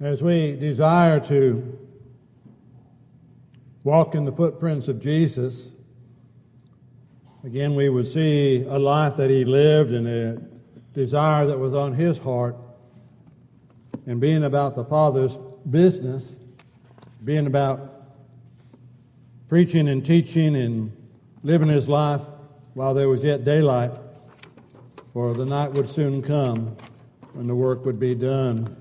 As we desire to walk in the footprints of Jesus, again, we would see a life that he lived and a desire that was on his heart, and being about the Father's business, being about preaching and teaching and living his life while there was yet daylight, for the night would soon come when the work would be done.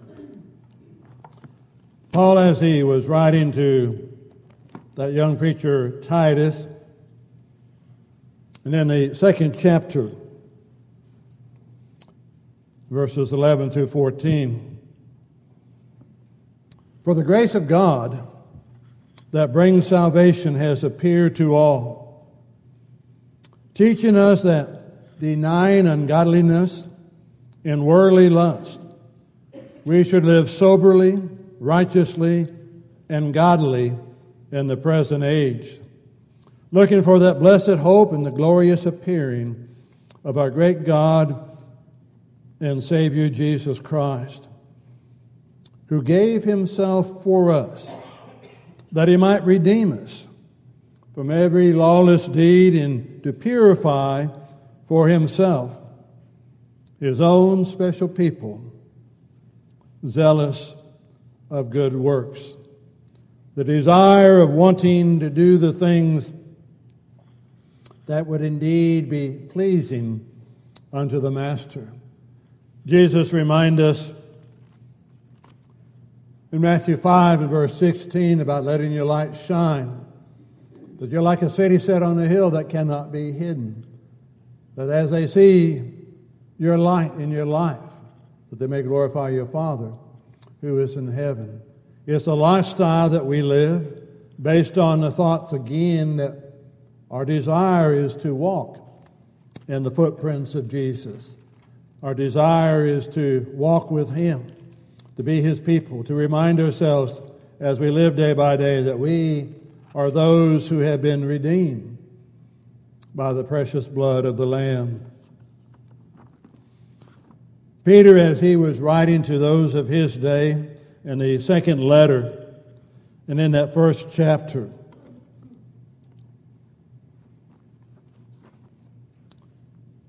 Paul, as he was writing to that young preacher Titus, and in the second chapter, verses 11 through 14, for the grace of God that brings salvation has appeared to all, teaching us that denying ungodliness and worldly lust, we should live soberly righteously, and godly in the present age, looking for that blessed hope and the glorious appearing of our great God and Savior Jesus Christ, who gave himself for us that he might redeem us from every lawless deed and to purify for himself his own special people, zealous of good works. The desire of wanting to do the things that would indeed be pleasing unto the Master. Jesus reminds us in Matthew 5 and verse 16 about letting your light shine. That you're like a city set on a hill that cannot be hidden. That as they see your light in your life, that they may glorify your Father who is in heaven. It's a lifestyle that we live based on the thoughts again that our desire is to walk in the footprints of Jesus. Our desire is to walk with Him, to be His people, to remind ourselves as we live day by day that we are those who have been redeemed by the precious blood of the Lamb. Peter, as he was writing to those of his day in the second letter and in that first chapter,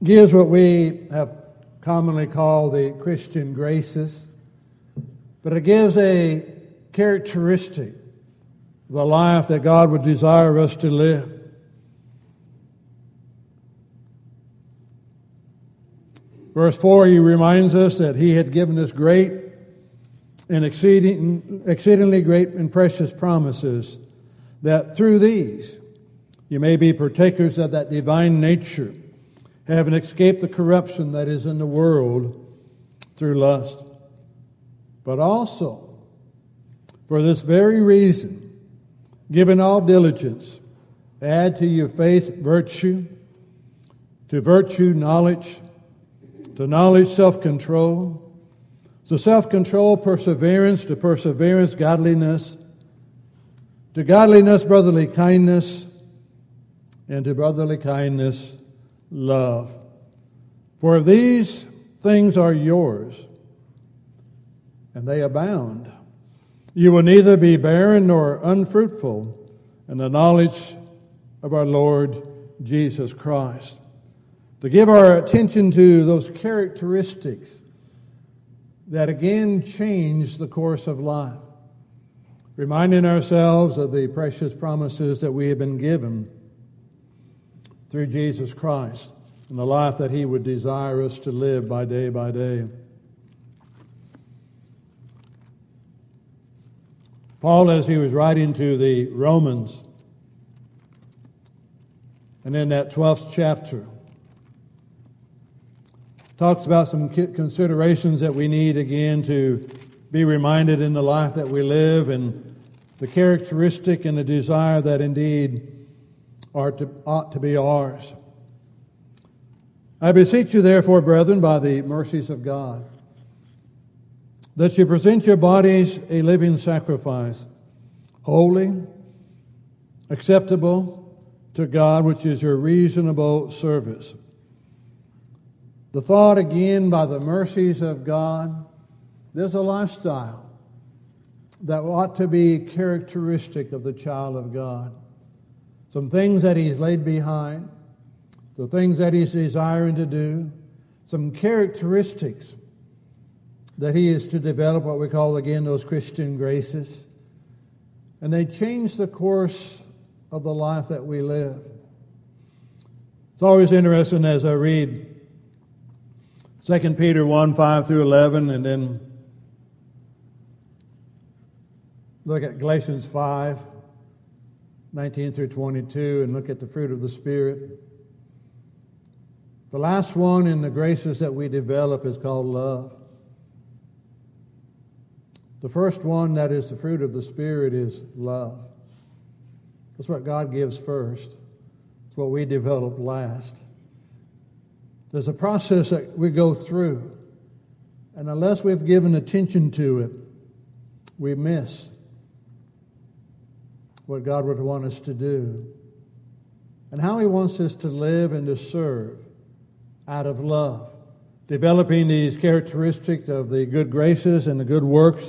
gives what we have commonly called the Christian graces, but it gives a characteristic of the life that God would desire us to live. Verse 4, he reminds us that he had given us great and exceeding, exceedingly great and precious promises, that through these you may be partakers of that divine nature, having escaped the corruption that is in the world through lust. But also, for this very reason, given all diligence, add to your faith virtue, to virtue knowledge to knowledge, self control, to self control, perseverance, to perseverance, godliness, to godliness, brotherly kindness, and to brotherly kindness, love. For if these things are yours, and they abound, you will neither be barren nor unfruitful in the knowledge of our Lord Jesus Christ to give our attention to those characteristics that again change the course of life, reminding ourselves of the precious promises that we have been given through Jesus Christ and the life that He would desire us to live by day by day. Paul, as he was writing to the Romans, and in that 12th chapter, talks about some considerations that we need again to be reminded in the life that we live and the characteristic and the desire that indeed are to, ought to be ours. I beseech you, therefore, brethren, by the mercies of God, that you present your bodies a living sacrifice, holy, acceptable to God, which is your reasonable service. The thought again, by the mercies of God, there's a lifestyle that ought to be characteristic of the child of God. Some things that he's laid behind, the things that he's desiring to do, some characteristics that he is to develop, what we call again those Christian graces. And they change the course of the life that we live. It's always interesting as I read 2 Peter 1 5 through 11, and then look at Galatians 5 19 through 22, and look at the fruit of the Spirit. The last one in the graces that we develop is called love. The first one, that is the fruit of the Spirit, is love. That's what God gives first, it's what we develop last. There's a process that we go through, and unless we've given attention to it, we miss what God would want us to do and how He wants us to live and to serve out of love, developing these characteristics of the good graces and the good works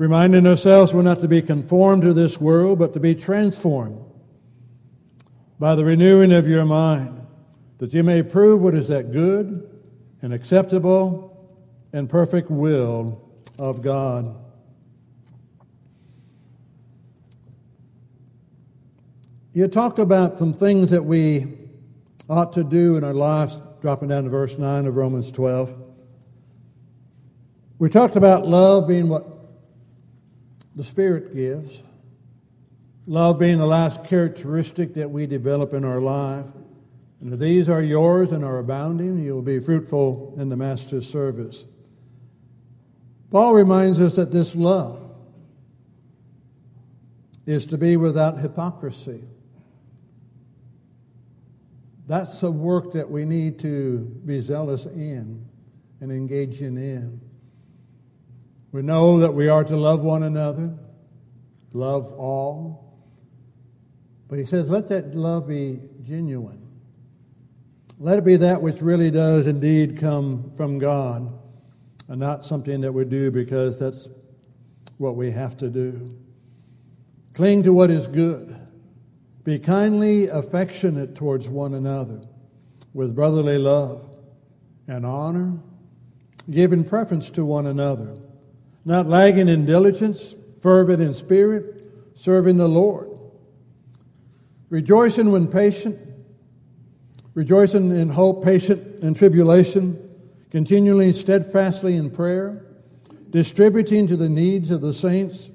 reminding ourselves we're not to be conformed to this world, but to be transformed by the renewing of your mind, that you may prove what is that good and acceptable and perfect will of God. You talk about some things that we ought to do in our lives, dropping down to verse 9 of Romans 12. We talked about love being what the Spirit gives. Love being the last characteristic that we develop in our life. And if these are yours and are abounding, you will be fruitful in the Master's service. Paul reminds us that this love is to be without hypocrisy. That's a work that we need to be zealous in and engaging in. We know that we are to love one another, love all. But he says, let that love be genuine. Let it be that which really does indeed come from God and not something that we do because that's what we have to do. Cling to what is good. Be kindly affectionate towards one another with brotherly love and honor, giving preference to one another not lagging in diligence, fervent in spirit, serving the Lord. Rejoicing when patient, rejoicing in hope, patient in tribulation, continually steadfastly in prayer, distributing to the needs of the saints,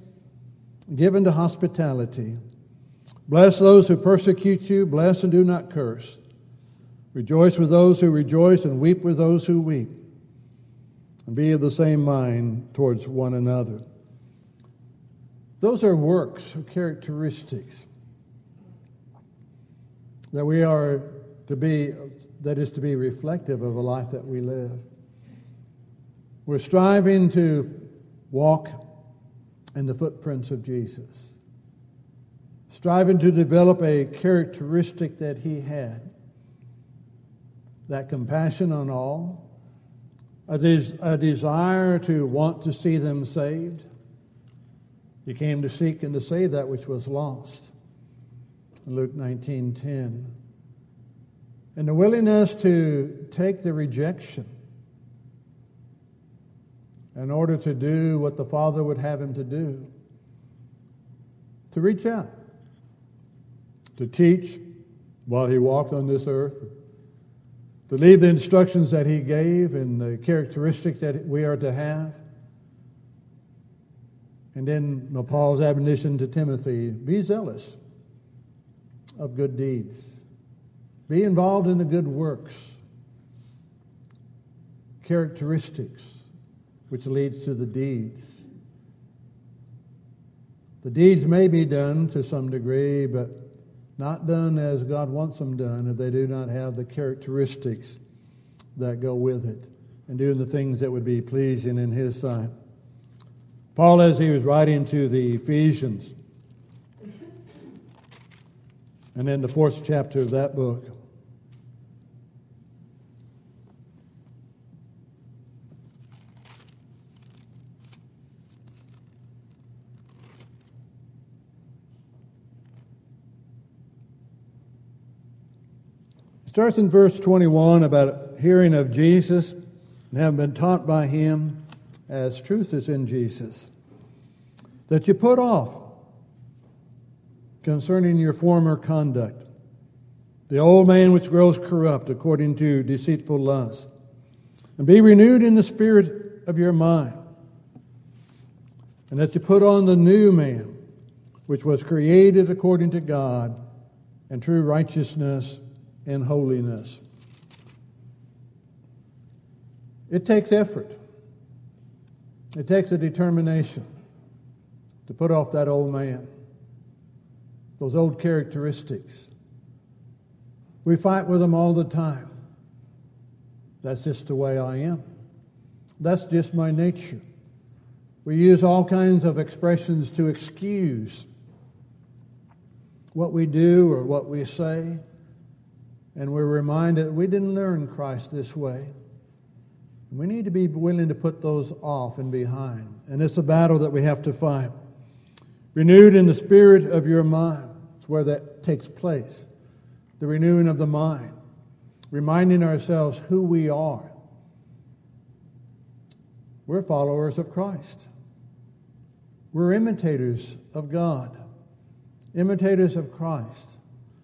given to hospitality. Bless those who persecute you, bless and do not curse. Rejoice with those who rejoice, and weep with those who weep and be of the same mind towards one another. Those are works or characteristics that we are to be, that is to be reflective of a life that we live. We're striving to walk in the footprints of Jesus, striving to develop a characteristic that he had that compassion on all a, des- a desire to want to see them saved. He came to seek and to save that which was lost. Luke 19:10. And the willingness to take the rejection in order to do what the Father would have him to do. To reach out, to teach while he walked on this earth, to leave the instructions that he gave and the characteristics that we are to have. And then Paul's admonition to Timothy be zealous of good deeds, be involved in the good works, characteristics which leads to the deeds. The deeds may be done to some degree, but not done as God wants them done if they do not have the characteristics that go with it and doing the things that would be pleasing in His sight. Paul, as he was writing to the Ephesians, and in the fourth chapter of that book, starts in verse 21 about hearing of Jesus and having been taught by him as truth is in Jesus. That you put off concerning your former conduct. The old man which grows corrupt according to deceitful lust, and be renewed in the spirit of your mind, and that you put on the new man which was created according to God and true righteousness and holiness. It takes effort. It takes a determination to put off that old man, those old characteristics. We fight with them all the time. That's just the way I am. That's just my nature. We use all kinds of expressions to excuse what we do or what we say, and we're reminded we didn't learn Christ this way. We need to be willing to put those off and behind. And it's a battle that we have to fight. Renewed in the spirit of your mind. It's where that takes place. The renewing of the mind. Reminding ourselves who we are. We're followers of Christ. We're imitators of God, imitators of Christ.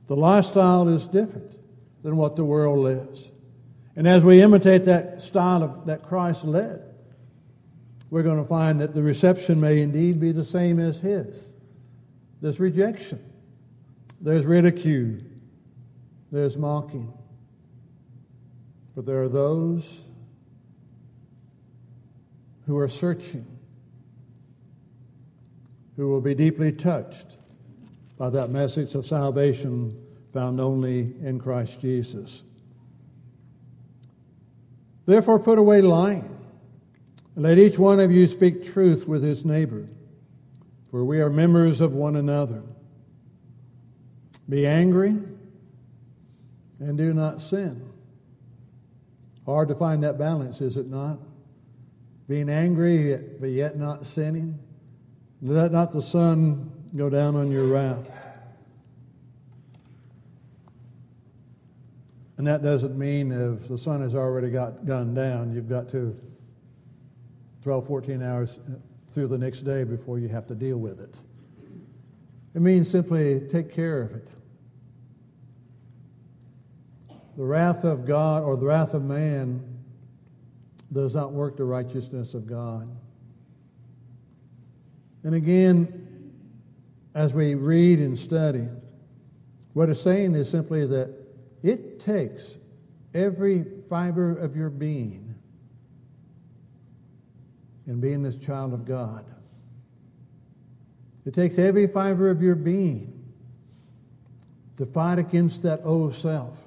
The lifestyle is different than what the world lives. And as we imitate that style of, that Christ led, we're going to find that the reception may indeed be the same as his. There's rejection, there's ridicule, there's mocking. But there are those who are searching, who will be deeply touched by that message of salvation found only in Christ Jesus. Therefore, put away lying. And let each one of you speak truth with his neighbor, for we are members of one another. Be angry and do not sin. Hard to find that balance, is it not? Being angry, but yet not sinning. Let not the sun go down on your wrath. And that doesn't mean if the sun has already got gone down, you've got to 12, 14 hours through the next day before you have to deal with it. It means simply take care of it. The wrath of God or the wrath of man does not work the righteousness of God. And again, as we read and study, what it's saying is simply that it takes every fiber of your being in being this child of God. It takes every fiber of your being to fight against that old self.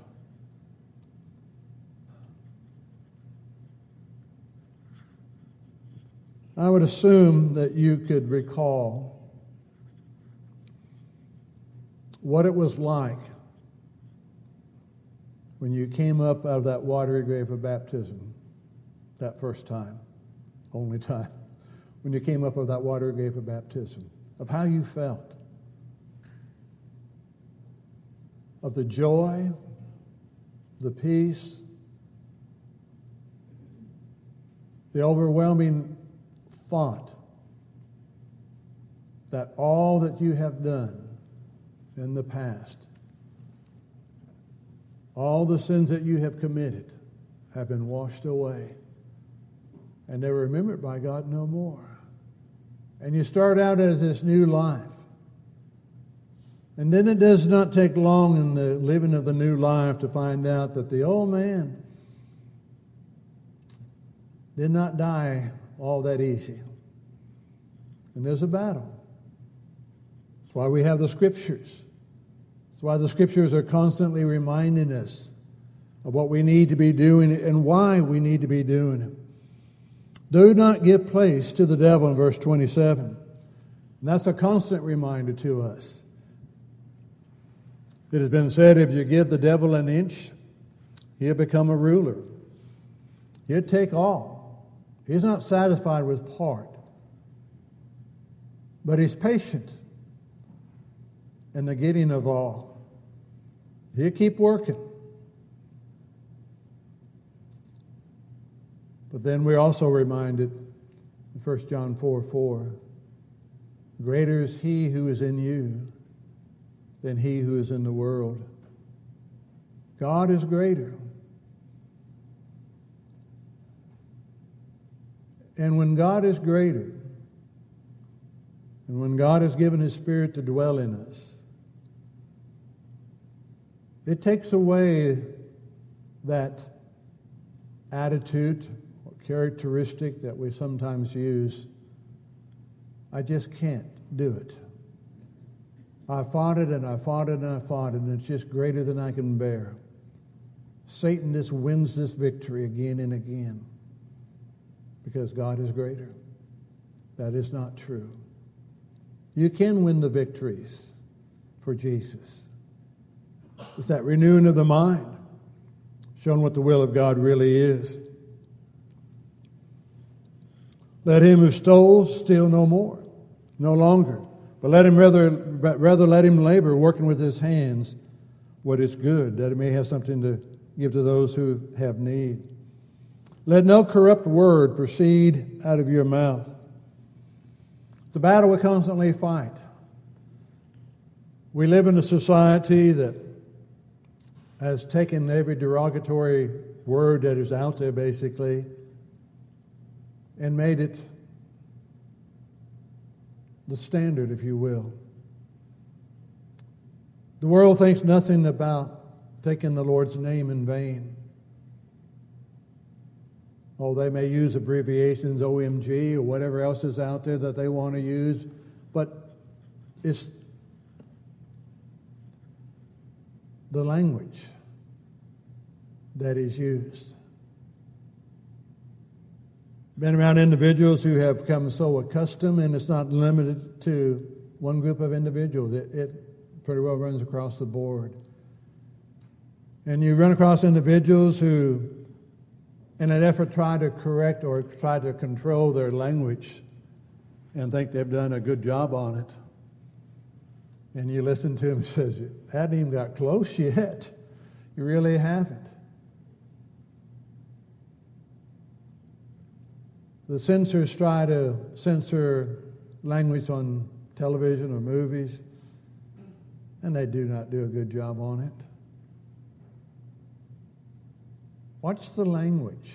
I would assume that you could recall what it was like when you came up out of that watery grave of baptism that first time, only time, when you came up out of that watery grave of baptism, of how you felt, of the joy, the peace, the overwhelming thought that all that you have done in the past all the sins that you have committed have been washed away, and they're remembered by God no more. And you start out as this new life. And then it does not take long in the living of the new life to find out that the old man did not die all that easy. And there's a battle. That's why we have the scriptures why the scriptures are constantly reminding us of what we need to be doing and why we need to be doing it. Do not give place to the devil in verse 27. And that's a constant reminder to us. It has been said if you give the devil an inch, he'll become a ruler. He'll take all. He's not satisfied with part, but he's patient in the getting of all. You keep working. But then we're also reminded in 1 John 4 4 Greater is he who is in you than he who is in the world. God is greater. And when God is greater, and when God has given his Spirit to dwell in us, it takes away that attitude or characteristic that we sometimes use. I just can't do it. I fought it and I fought it and I fought it, and it's just greater than I can bear. Satan just wins this victory again and again because God is greater. That is not true. You can win the victories for Jesus. It's that renewing of the mind, showing what the will of God really is. Let him who stole steal no more, no longer, but let him rather, rather let him labor, working with his hands what is good, that he may have something to give to those who have need. Let no corrupt word proceed out of your mouth. The battle we constantly fight. We live in a society that has taken every derogatory word that is out there, basically, and made it the standard, if you will. The world thinks nothing about taking the Lord's name in vain. Oh, they may use abbreviations, OMG, or whatever else is out there that they want to use, but it's the language that is used. Been around individuals who have come so accustomed, and it's not limited to one group of individuals. It, it pretty well runs across the board. And you run across individuals who in an effort try to correct or try to control their language and think they've done a good job on it. And you listen to him and says, You hadn't even got close yet. You really haven't. The censors try to censor language on television or movies, and they do not do a good job on it. Watch the language.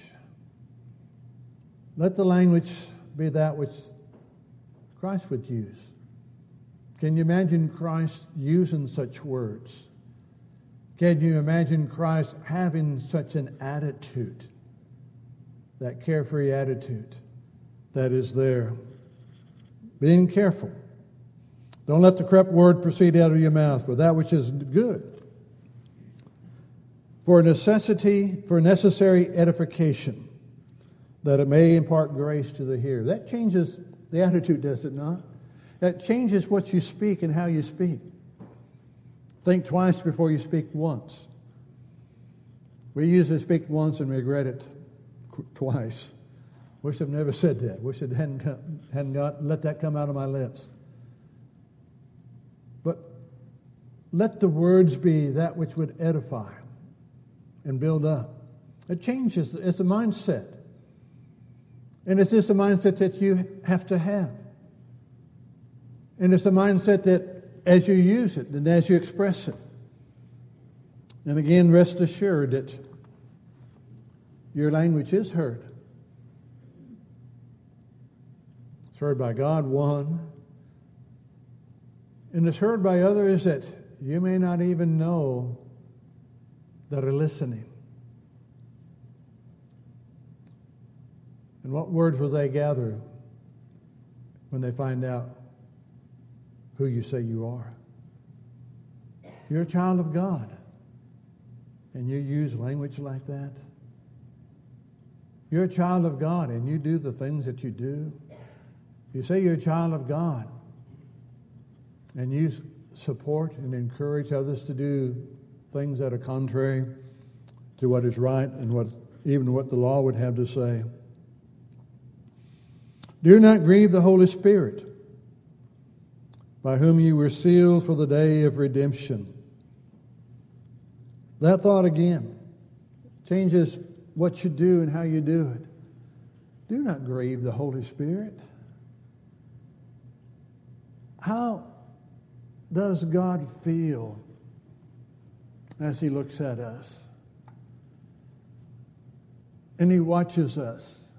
Let the language be that which Christ would use. Can you imagine Christ using such words? Can you imagine Christ having such an attitude, that carefree attitude that is there? Being careful. Don't let the corrupt word proceed out of your mouth, but that which is good for necessity, for necessary edification, that it may impart grace to the hearer. That changes the attitude, does it not? That changes what you speak and how you speak. Think twice before you speak once. We usually speak once and regret it twice. Wish I've never said that. Wish it hadn't, hadn't got, let that come out of my lips. But let the words be that which would edify and build up. It changes, it's a mindset. And it's just a mindset that you have to have. And it's a mindset that as you use it and as you express it. And again, rest assured that your language is heard. It's heard by God, one. And it's heard by others that you may not even know that are listening. And what words will they gather when they find out who you say you are? You're a child of God, and you use language like that. You're a child of God, and you do the things that you do. You say you're a child of God, and you support and encourage others to do things that are contrary to what is right and what even what the law would have to say. Do not grieve the Holy Spirit, by whom you were sealed for the day of redemption. That thought again changes what you do and how you do it. Do not grieve the Holy Spirit. How does God feel as He looks at us? And He watches us,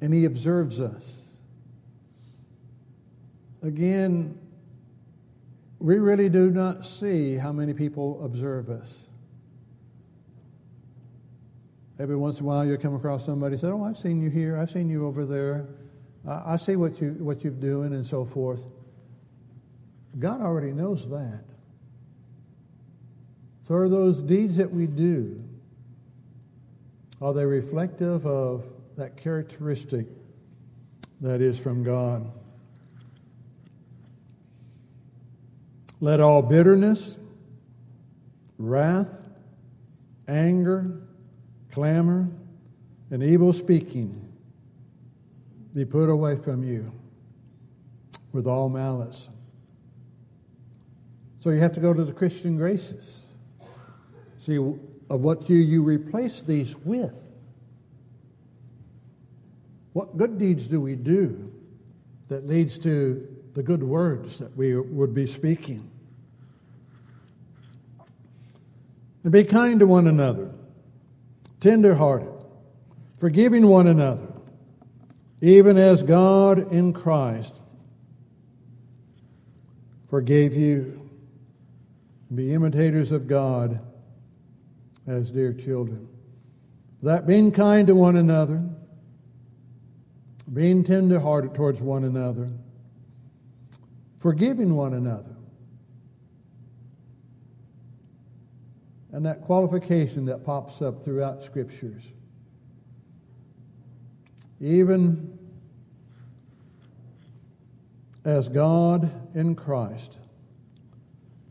and He observes us. Again, we really do not see how many people observe us. Every once in a while, you'll come across somebody say, Oh, I've seen you here, I've seen you over there, I, I see what, you, what you're doing, and so forth. God already knows that. So, are those deeds that we do, are they reflective of that characteristic that is from God? Let all bitterness, wrath, anger, clamor, and evil speaking be put away from you with all malice. So you have to go to the Christian graces. See, of what do you replace these with. What good deeds do we do that leads to the good words that we would be speaking? And be kind to one another, tenderhearted, forgiving one another, even as God in Christ forgave you. Be imitators of God as dear children. That being kind to one another, being tenderhearted towards one another, forgiving one another. And that qualification that pops up throughout scriptures. Even as God in Christ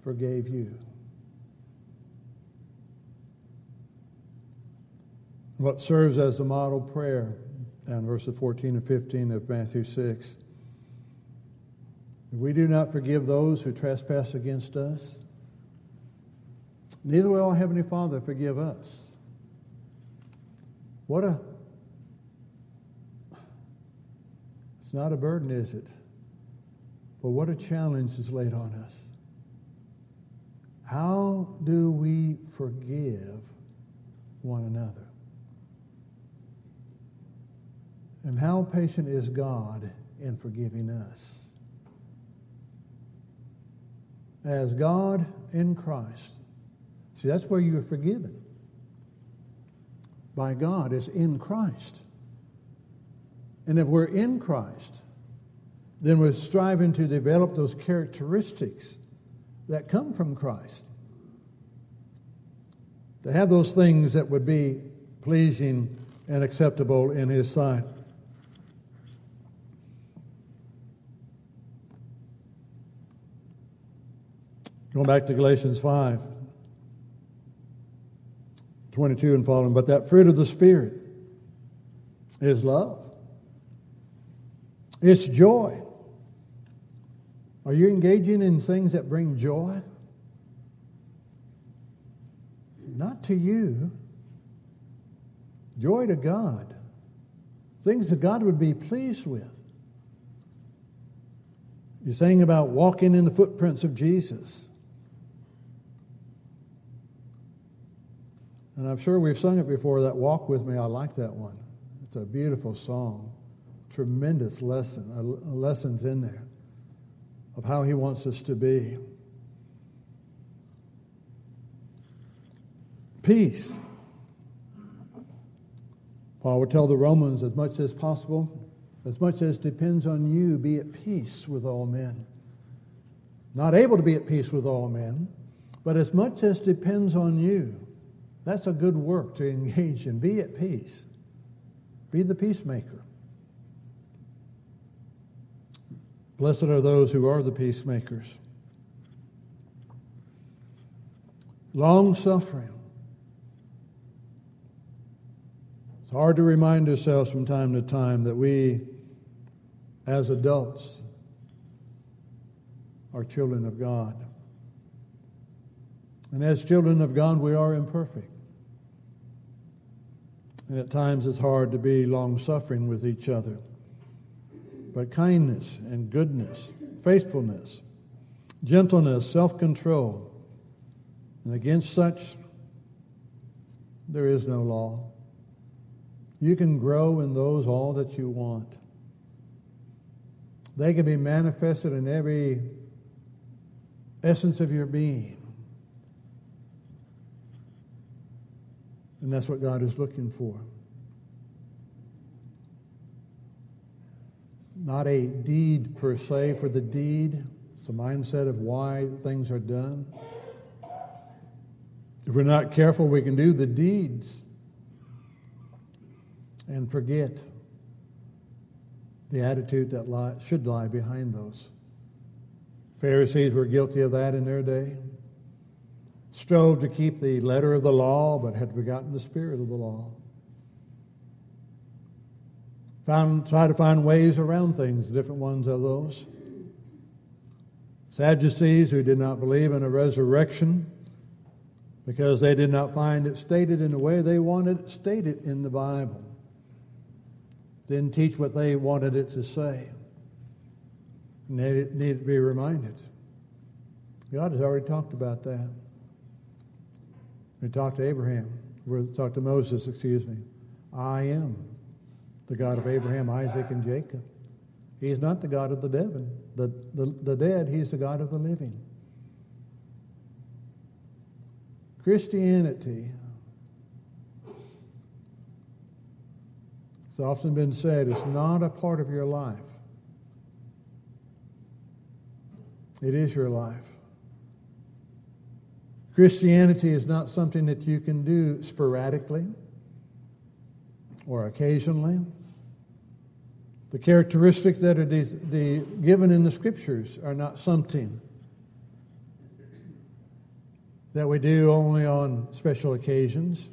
forgave you. What serves as a model prayer down verses 14 and 15 of Matthew 6. We do not forgive those who trespass against us, neither will our Heavenly Father forgive us. What a. It's not a burden, is it? But what a challenge is laid on us. How do we forgive one another? And how patient is God in forgiving us? As God in Christ. See, that's where you're forgiven. By God is in Christ. And if we're in Christ, then we're striving to develop those characteristics that come from Christ. To have those things that would be pleasing and acceptable in His sight. Going back to Galatians 5 22 and following, but that fruit of the Spirit is love, it's joy are you engaging in things that bring joy? Not to you. Joy to God. Things that God would be pleased with. You're saying about walking in the footprints of Jesus. And I'm sure we've sung it before, that Walk With Me. I like that one. It's a beautiful song. Tremendous lesson, lessons in there of how He wants us to be. Peace. Paul would tell the Romans as much as possible, as much as depends on you, be at peace with all men. Not able to be at peace with all men, but as much as depends on you. That's a good work to engage in. Be at peace. Be the peacemaker. Blessed are those who are the peacemakers. Long suffering. It's hard to remind ourselves from time to time that we, as adults, are children of God. And as children of God, we are imperfect. And at times it's hard to be long suffering with each other. But kindness and goodness, faithfulness, gentleness, self control, and against such there is no law. You can grow in those all that you want. They can be manifested in every essence of your being. And that's what God is looking for. Not a deed per se for the deed, it's a mindset of why things are done. If we're not careful, we can do the deeds and forget the attitude that lie, should lie behind those. Pharisees were guilty of that in their day. Strove to keep the letter of the law, but had forgotten the spirit of the law. Found, try to find ways around things, different ones of those. Sadducees who did not believe in a resurrection because they did not find it stated in the way they wanted it stated in the Bible. Didn't teach what they wanted it to say. Needed, needed to be reminded. God has already talked about that. We talked to Abraham. We talked to Moses, excuse me. I am the God of Abraham, Isaac, and Jacob. He's not the God of the dead. The, the, the dead, he's the God of the living. Christianity, it's often been said, is not a part of your life. It is your life. Christianity is not something that you can do sporadically or occasionally. The characteristics that are given in the scriptures are not something that we do only on special occasions.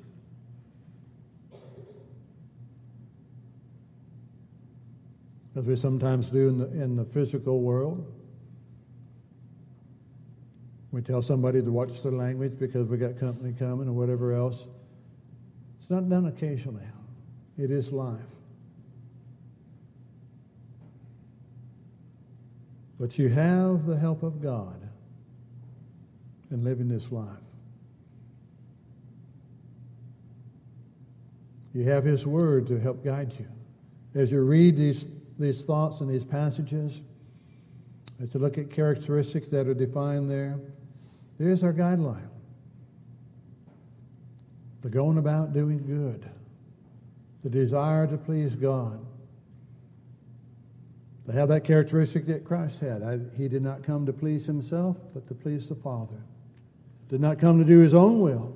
As we sometimes do in the, in the physical world. We tell somebody to watch their language because we got company coming or whatever else. It's not done occasionally, it is life. But you have the help of God in living this life. You have His Word to help guide you. As you read these, these thoughts and these passages, as you look at characteristics that are defined there, there's our guideline. The going about doing good, the desire to please God. To have that characteristic that Christ had. I, he did not come to please himself, but to please the Father did not come to do his own will,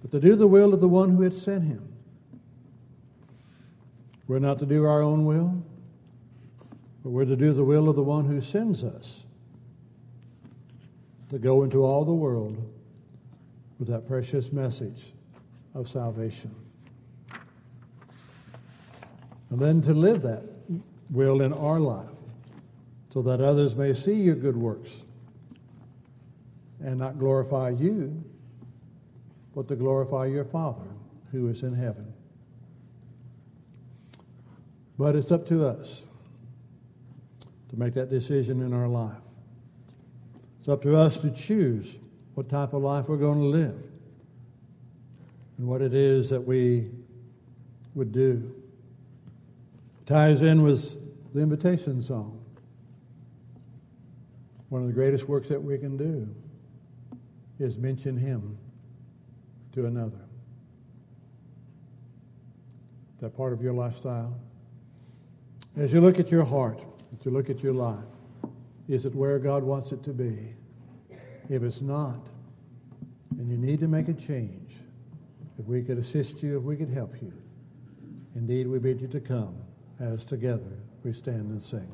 but to do the will of the one who had sent him. We're not to do our own will, but we're to do the will of the one who sends us to go into all the world with that precious message of salvation. And then to live that will in our life so that others may see your good works and not glorify you, but to glorify your Father who is in heaven. But it's up to us to make that decision in our life. It's up to us to choose what type of life we're going to live and what it is that we would do. ties in with the invitation song. One of the greatest works that we can do is mention him to another. Is that part of your lifestyle? As you look at your heart, as you look at your life, is it where God wants it to be? If it's not, and you need to make a change. If we could assist you, if we could help you, indeed we bid you to come as together we stand and sing.